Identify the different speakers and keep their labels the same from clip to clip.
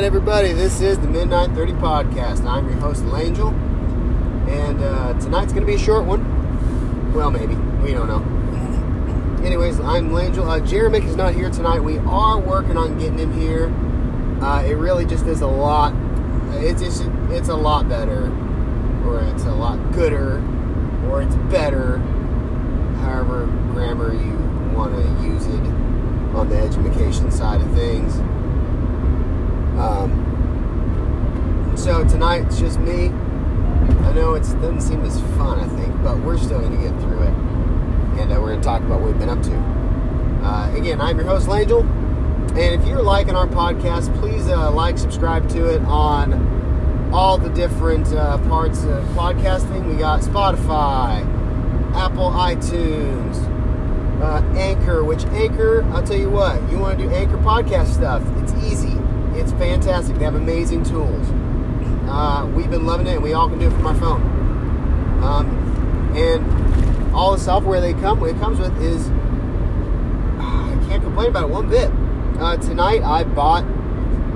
Speaker 1: right, everybody. This is the Midnight 30 podcast. I'm your host, Langel. And uh, tonight's going to be a short one. Well, maybe. We don't know. Anyways, I'm Langel. Uh, is not here tonight. We are working on getting him here. Uh, it really just is a lot. It's just, it's a lot better, or it's a lot gooder, or it's better. However, grammar you want to use it on the education side of things. Um, so tonight it's just me. I know it doesn't seem as fun, I think, but we're still going to get through it. And uh, we're going to talk about what we've been up to. Uh, again, I'm your host, Langel. And if you're liking our podcast, please uh, like, subscribe to it on all the different uh, parts of podcasting. We got Spotify, Apple iTunes, uh, Anchor, which Anchor, I'll tell you what, you want to do Anchor podcast stuff, it's easy. It's fantastic. They have amazing tools. Uh, we've been loving it, and we all can do it from our phone. Um, and all the software they come it comes with is I can't complain about it one bit. Uh, tonight I bought,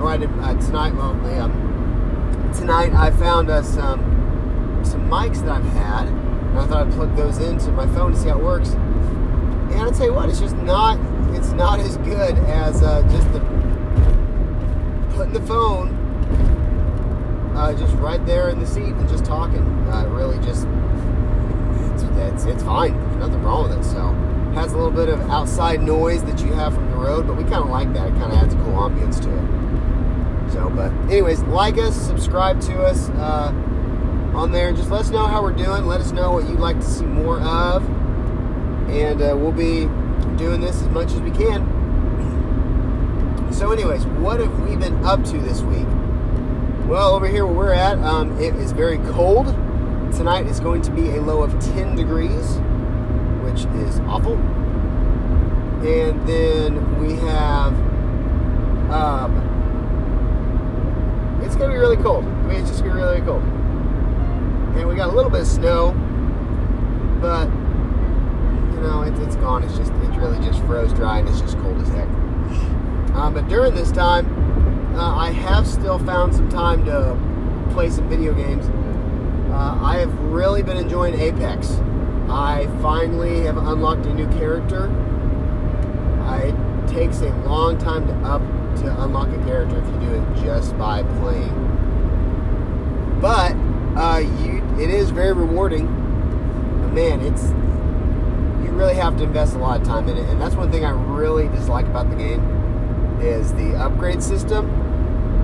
Speaker 1: or I did uh, tonight. Well, um, tonight I found uh, some some mics that I've had, and I thought I'd plug those into my phone to see how it works. And I'll tell you what, it's just not it's not as good as uh, just the the phone uh, just right there in the seat and just talking. Uh, really, just it's, it's it's fine. There's nothing wrong with it. So has a little bit of outside noise that you have from the road, but we kind of like that. It kind of adds a cool ambience to it. So, but anyways, like us, subscribe to us uh, on there, just let us know how we're doing. Let us know what you'd like to see more of, and uh, we'll be doing this as much as we can. So, anyways, what have we been up to this week? Well, over here where we're at, um, it is very cold. Tonight is going to be a low of 10 degrees, which is awful. And then we have, um, it's going to be really cold. I mean, it's just going to be really, cold. And we got a little bit of snow, but, you know, it, it's gone. It's just, it really just froze dry and it's just cold as heck. Uh, but during this time, uh, I have still found some time to play some video games. Uh, I have really been enjoying Apex. I finally have unlocked a new character. I, it takes a long time to up to unlock a character if you do it just by playing. But uh, you, it is very rewarding. Man, it's you really have to invest a lot of time in it, and that's one thing I really dislike about the game is the upgrade system.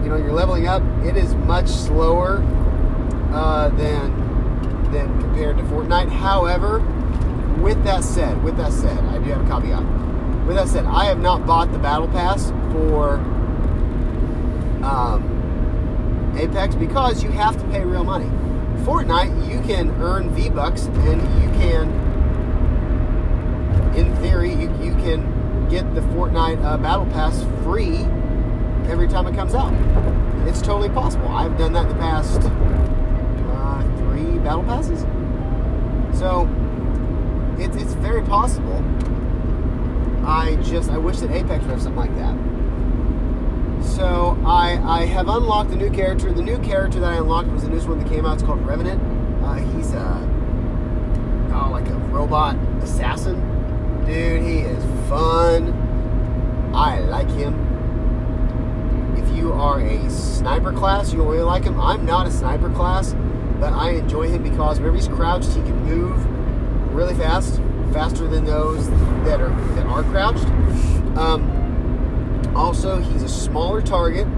Speaker 1: You know, you're leveling up. It is much slower uh, than than compared to Fortnite. However, with that said, with that said, I do have a caveat. With that said, I have not bought the battle pass for um, Apex because you have to pay real money. Fortnite, you can earn V Bucks and you can, in theory, you, you can get the Fortnite uh, Battle Pass free every time it comes out. It's totally possible. I've done that in the past uh, three Battle Passes. So, it's, it's very possible. I just, I wish that Apex would have something like that. So, I, I have unlocked a new character. The new character that I unlocked was the newest one that came out. It's called Revenant. Uh, he's a, oh, like a robot assassin Dude, he is fun. I like him. If you are a sniper class, you'll really like him. I'm not a sniper class, but I enjoy him because whenever he's crouched, he can move really fast, faster than those that are that are crouched. Um, also, he's a smaller target,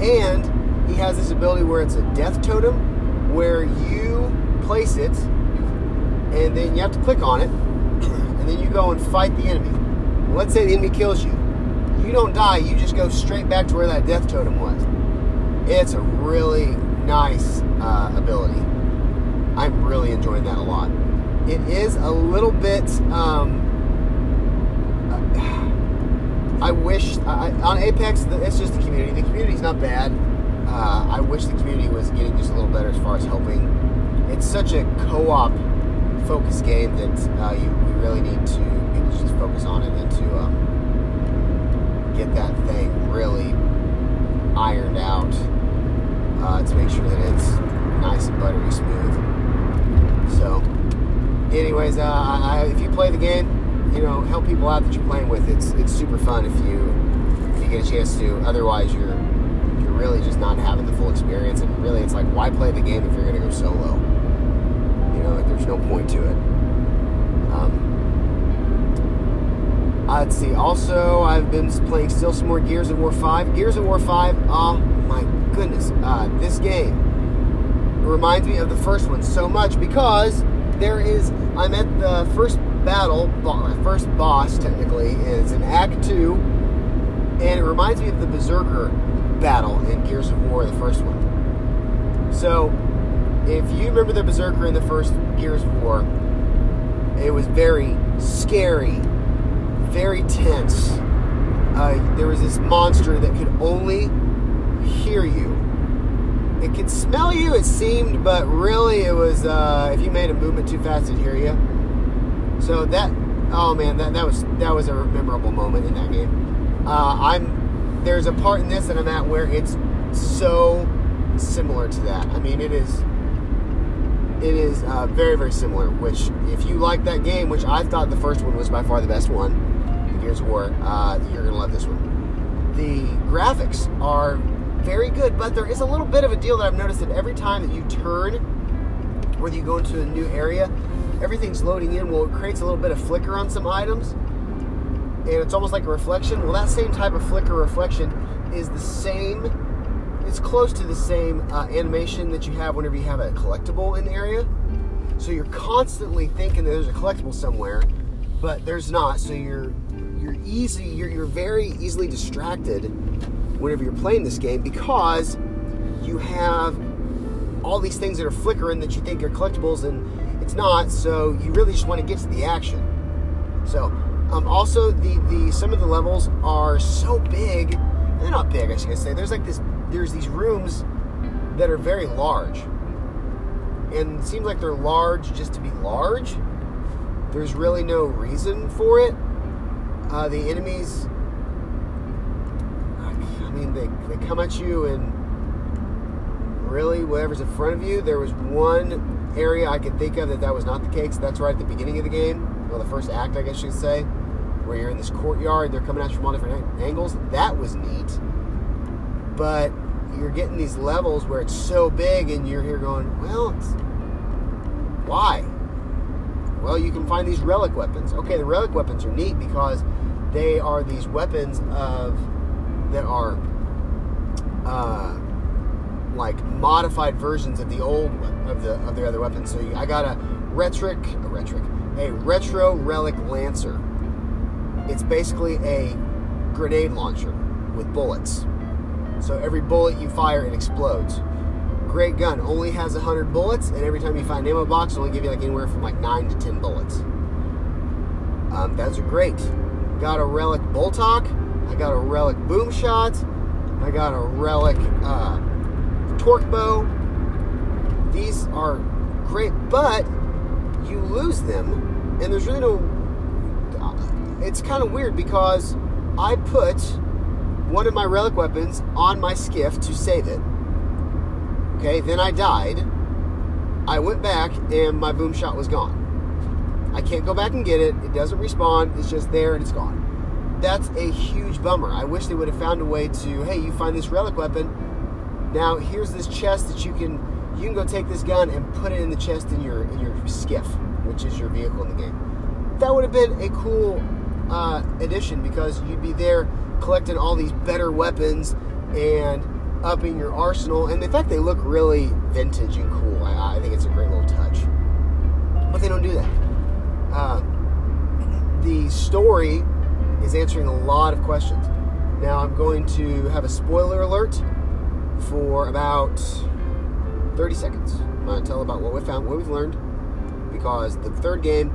Speaker 1: and he has this ability where it's a death totem, where you place it, and then you have to click on it and then you go and fight the enemy. Let's say the enemy kills you. You don't die, you just go straight back to where that death totem was. It's a really nice uh, ability. I'm really enjoying that a lot. It is a little bit. Um, I wish I, on Apex, it's just the community. The community's not bad. Uh, I wish the community was getting just a little better as far as helping. It's such a co-op focused game that uh, you, we really need to maybe just focus on it and to um, get that thing really ironed out uh, to make sure that it's nice and buttery smooth. So, anyways, uh, I, if you play the game, you know, help people out that you're playing with. It's it's super fun if you if you get a chance to. Otherwise, you're you're really just not having the full experience. And really, it's like, why play the game if you're going to go solo? You know, there's no point to it. Um, uh, let's see. Also, I've been playing still some more Gears of War 5. Gears of War 5, oh my goodness. Uh, this game reminds me of the first one so much because there is, I'm at the first battle, my first boss technically, is in Act 2, and it reminds me of the Berserker battle in Gears of War, the first one. So, if you remember the Berserker in the first Gears of War, it was very scary very tense. Uh, there was this monster that could only hear you. It could smell you, it seemed, but really it was, uh, if you made a movement too fast, it'd hear you. So that, oh man, that, that was that was a memorable moment in that game. Uh, I'm there's a part in this that I'm at where it's so similar to that. I mean, it is it is uh, very very similar. Which, if you like that game, which I thought the first one was by far the best one, War, uh, you're going to love this one. The graphics are very good, but there is a little bit of a deal that I've noticed that every time that you turn, whether you go into a new area, everything's loading in. Well, it creates a little bit of flicker on some items, and it's almost like a reflection. Well, that same type of flicker reflection is the same. It's close to the same uh, animation that you have whenever you have a collectible in the area. So you're constantly thinking that there's a collectible somewhere, but there's not. So you're easy, you're, you're very easily distracted whenever you're playing this game because you have all these things that are flickering that you think are collectibles and it's not. So you really just want to get to the action. So um, also the the some of the levels are so big. They're not big, I should say. There's like this. There's these rooms that are very large, and it seems like they're large just to be large. There's really no reason for it. Uh, the enemies, I mean, they, they come at you and really whatever's in front of you. There was one area I could think of that that was not the case. That's right at the beginning of the game, well, the first act, I guess you'd say, where you're in this courtyard. They're coming at you from all different angles. That was neat, but you're getting these levels where it's so big, and you're here going, well, why? Well, you can find these relic weapons. Okay, the relic weapons are neat because they are these weapons of that are uh, like modified versions of the old of the of the other weapons. So you, I got a retric, a retric, a retro relic lancer. It's basically a grenade launcher with bullets. So every bullet you fire, it explodes. Great gun. Only has 100 bullets, and every time you find ammo box, it'll only give you like anywhere from like 9 to 10 bullets. Um, those are great. Got a relic Boltok. I got a relic boom shot. I got a relic uh, torque bow. These are great, but you lose them, and there's really no. It's kind of weird because I put one of my relic weapons on my skiff to save it. Okay, then I died. I went back, and my boom shot was gone. I can't go back and get it. It doesn't respawn. It's just there and it's gone. That's a huge bummer. I wish they would have found a way to, hey, you find this relic weapon. Now here's this chest that you can you can go take this gun and put it in the chest in your in your skiff, which is your vehicle in the game. That would have been a cool uh, addition because you'd be there collecting all these better weapons and upping your arsenal. And in fact, they look really vintage and cool. I, I think it's a great little touch. But they don't do that. Uh, the story is answering a lot of questions. Now, I'm going to have a spoiler alert for about 30 seconds. I'm going to tell about what we found, what we've learned, because the third game,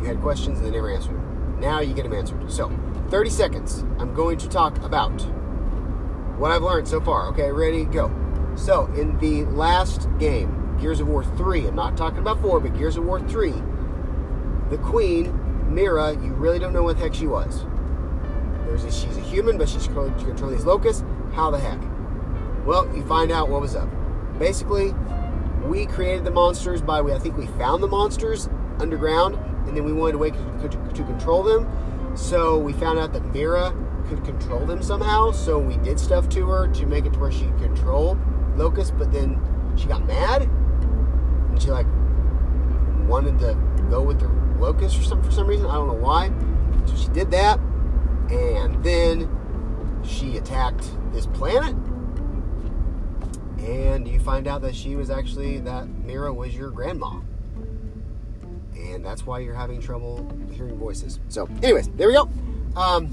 Speaker 1: you had questions and they never answered them. Now you get them answered. So, 30 seconds. I'm going to talk about what I've learned so far. Okay, ready, go. So, in the last game, Gears of War 3, I'm not talking about 4, but Gears of War 3, the queen, Myrrah, you really don't know what the heck she was. There's a, she's a human, but she's controlling these locusts. How the heck? Well, you find out what was up. Basically, we created the monsters by I think we found the monsters underground, and then we wanted a way to, to, to control them. So we found out that Myrrah could control them somehow. So we did stuff to her to make it to where she could control Locust, but then she got mad and she like wanted to go with the Locust or something for some reason. I don't know why. So she did that, and then she attacked this planet. And you find out that she was actually that Myrrah was your grandma. And that's why you're having trouble hearing voices. So, anyways, there we go. Um,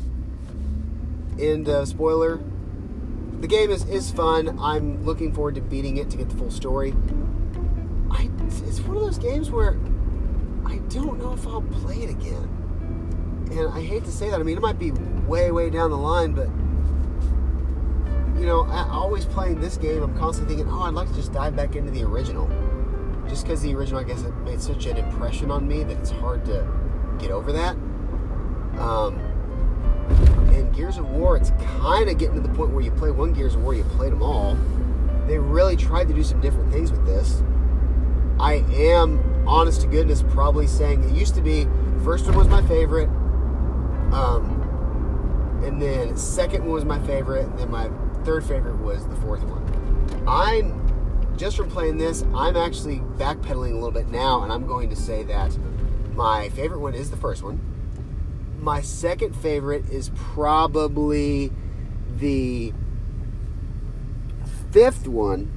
Speaker 1: and uh, spoiler, the game is, is fun. I'm looking forward to beating it to get the full story. I, it's one of those games where I don't know if I'll play it again. And I hate to say that. I mean, it might be way, way down the line, but you know, I, always playing this game, I'm constantly thinking, oh, I'd like to just dive back into the original. Just because the original, I guess, it made such an impression on me that it's hard to get over that. Um, and Gears of War, it's kind of getting to the point where you play one Gears of War, you played them all. They really tried to do some different things with this. I am, honest to goodness, probably saying it used to be first one was my favorite, um, and then second one was my favorite, and then my third favorite was the fourth one. I'm just from playing this, I'm actually backpedaling a little bit now, and I'm going to say that my favorite one is the first one my second favorite is probably the fifth one,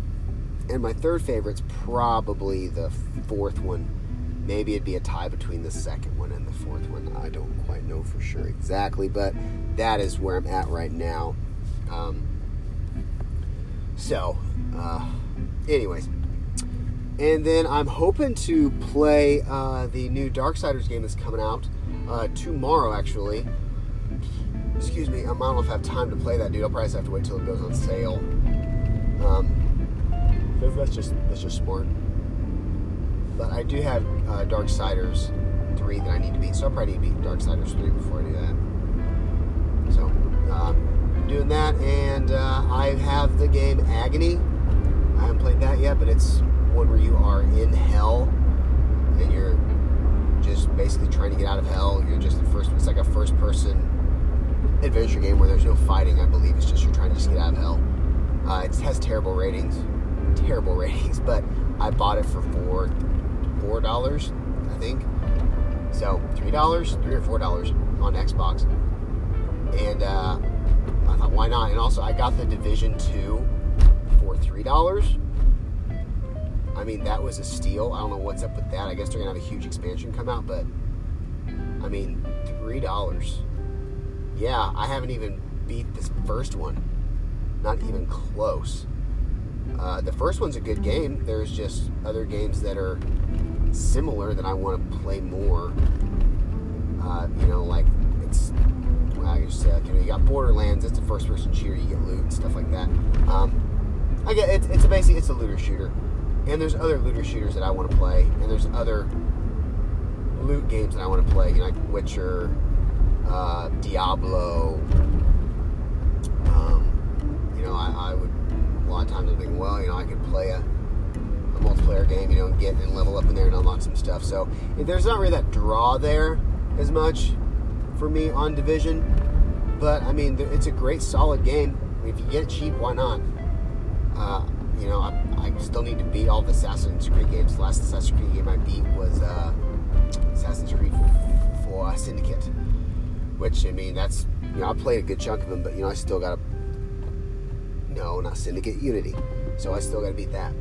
Speaker 1: and my third favorite's probably the fourth one. Maybe it'd be a tie between the second one and the fourth one. I don't quite know for sure exactly, but that is where I'm at right now. Um, so, uh, anyways, and then I'm hoping to play uh, the new Darksiders game that's coming out uh, tomorrow, actually. Excuse me, um, I don't know if I have time to play that, dude. I'll probably have to wait till it goes on sale. Um, that's just that's just smart. But I do have uh, Darksiders 3 that I need to beat, so I probably need to beat Darksiders 3 before I do that. So, um, doing that, and uh, I have the game Agony. I haven't played that yet, but it's one where you are in hell and you're just basically trying to get out of hell. You're just the first. It's like a first-person adventure game where there's no fighting. I believe it's just you're trying to just get out of hell. Uh, it has terrible ratings, terrible ratings, but I bought it for four four dollars, I think. So three dollars, three or four dollars on Xbox, and uh, I thought why not? And also I got the Division Two for three dollars I mean, that was a steal. I don't know what's up with that. I guess they're gonna have a huge expansion come out, but I mean, three dollars. Yeah, I haven't even beat this first one. Not even close. Uh, the first one's a good game. There's just other games that are similar that I want to play more. Uh, you know, like it's. Well, I just say, like, you know, you got Borderlands. It's a first-person shooter. You get loot and stuff like that. Um, I get it's, it's a basically it's a looter shooter. And there's other looter shooters that I want to play, and there's other loot games that I want to play, you know, like Witcher, uh, Diablo. Um, you know, I, I, would a lot of times I'm thinking, well, you know, I could play a, a multiplayer game, you know, and get and level up in there and unlock some stuff. So there's not really that draw there as much for me on Division, but I mean, it's a great, solid game. I mean, if you get it cheap, why not? Uh, you know, I, I, still need to beat all the Assassin's Creed games. The last Assassin's Creed game I beat was uh, Assassin's Creed for uh, Syndicate, which I mean, that's you know, I played a good chunk of them, but you know, I still got to no, not Syndicate Unity, so I still got to beat that.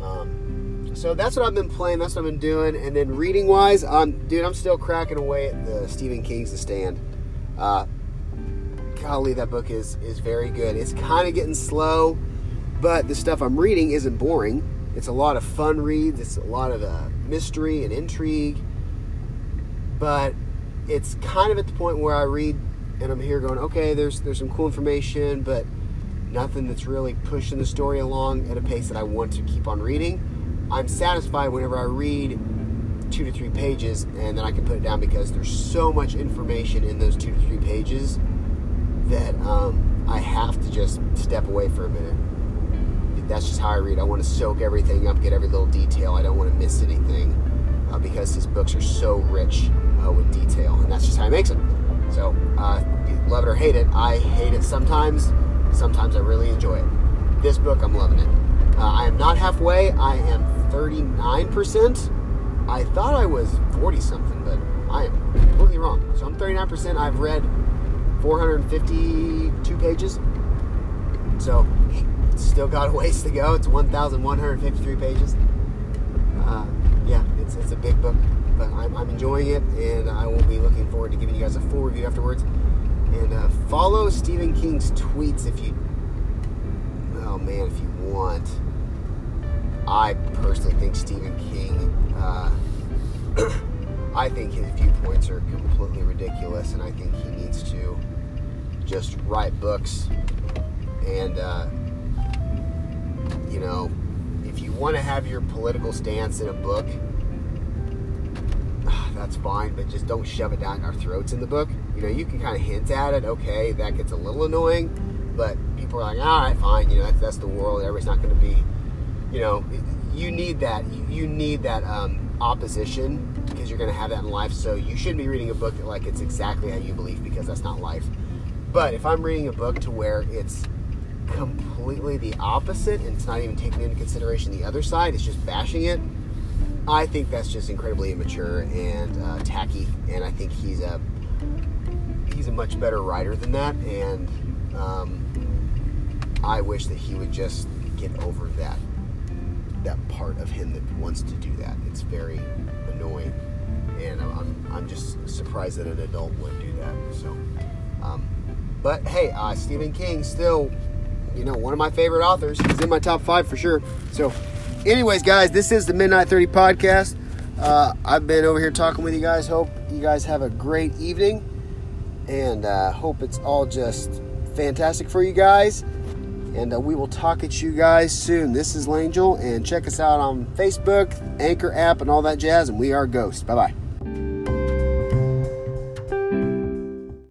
Speaker 1: Um, so that's what I've been playing. That's what I've been doing, and then reading wise, um, dude, I'm still cracking away at the Stephen King's The Stand. Uh, golly, that book is is very good. It's kind of getting slow but the stuff I'm reading isn't boring. It's a lot of fun reads. It's a lot of uh, mystery and intrigue. But it's kind of at the point where I read and I'm here going, okay, there's there's some cool information, but nothing that's really pushing the story along at a pace that I want to keep on reading. I'm satisfied whenever I read two to three pages and then I can put it down because there's so much information in those two to three pages that um, I have to just step away for a minute. That's just how I read. I want to soak everything up, get every little detail. I don't want to miss anything uh, because his books are so rich uh, with detail, and that's just how he makes them. So, uh, love it or hate it, I hate it sometimes. Sometimes I really enjoy it. This book, I'm loving it. Uh, I am not halfway. I am 39%. I thought I was 40 something, but I am completely wrong. So I'm 39%. I've read 452 pages. So still got a ways to go. It's 1,153 pages. Uh, yeah, it's, it's a big book, but I'm, I'm, enjoying it, and I will be looking forward to giving you guys a full review afterwards. And uh, follow Stephen King's tweets if you, oh man, if you want. I personally think Stephen King, uh, I think his viewpoints are completely ridiculous, and I think he needs to just write books. And, uh, you know, if you want to have your political stance in a book, that's fine, but just don't shove it down our throats in the book. You know, you can kind of hint at it. Okay, that gets a little annoying, but people are like, all right, fine. You know, that's, that's the world. Everybody's not going to be you know, you need that. You need that um, opposition because you're going to have that in life. So you shouldn't be reading a book like it's exactly how you believe because that's not life. But if I'm reading a book to where it's completely the opposite and it's not even taking into consideration the other side, it's just bashing it. I think that's just incredibly immature and uh, tacky, and I think he's a he's a much better writer than that. And um, I wish that he would just get over that that part of him that wants to do that. It's very annoying, and I'm, I'm just surprised that an adult would do that. So, um, but hey, uh, Stephen King still, you know, one of my favorite authors. He's in my top five for sure. So, anyways, guys, this is the Midnight Thirty podcast. Uh, I've been over here talking with you guys. Hope you guys have a great evening, and uh, hope it's all just fantastic for you guys. And uh, we will talk at you guys soon. This is Langel, and check us out on Facebook, Anchor app, and all that jazz. And we are Ghost. Bye bye.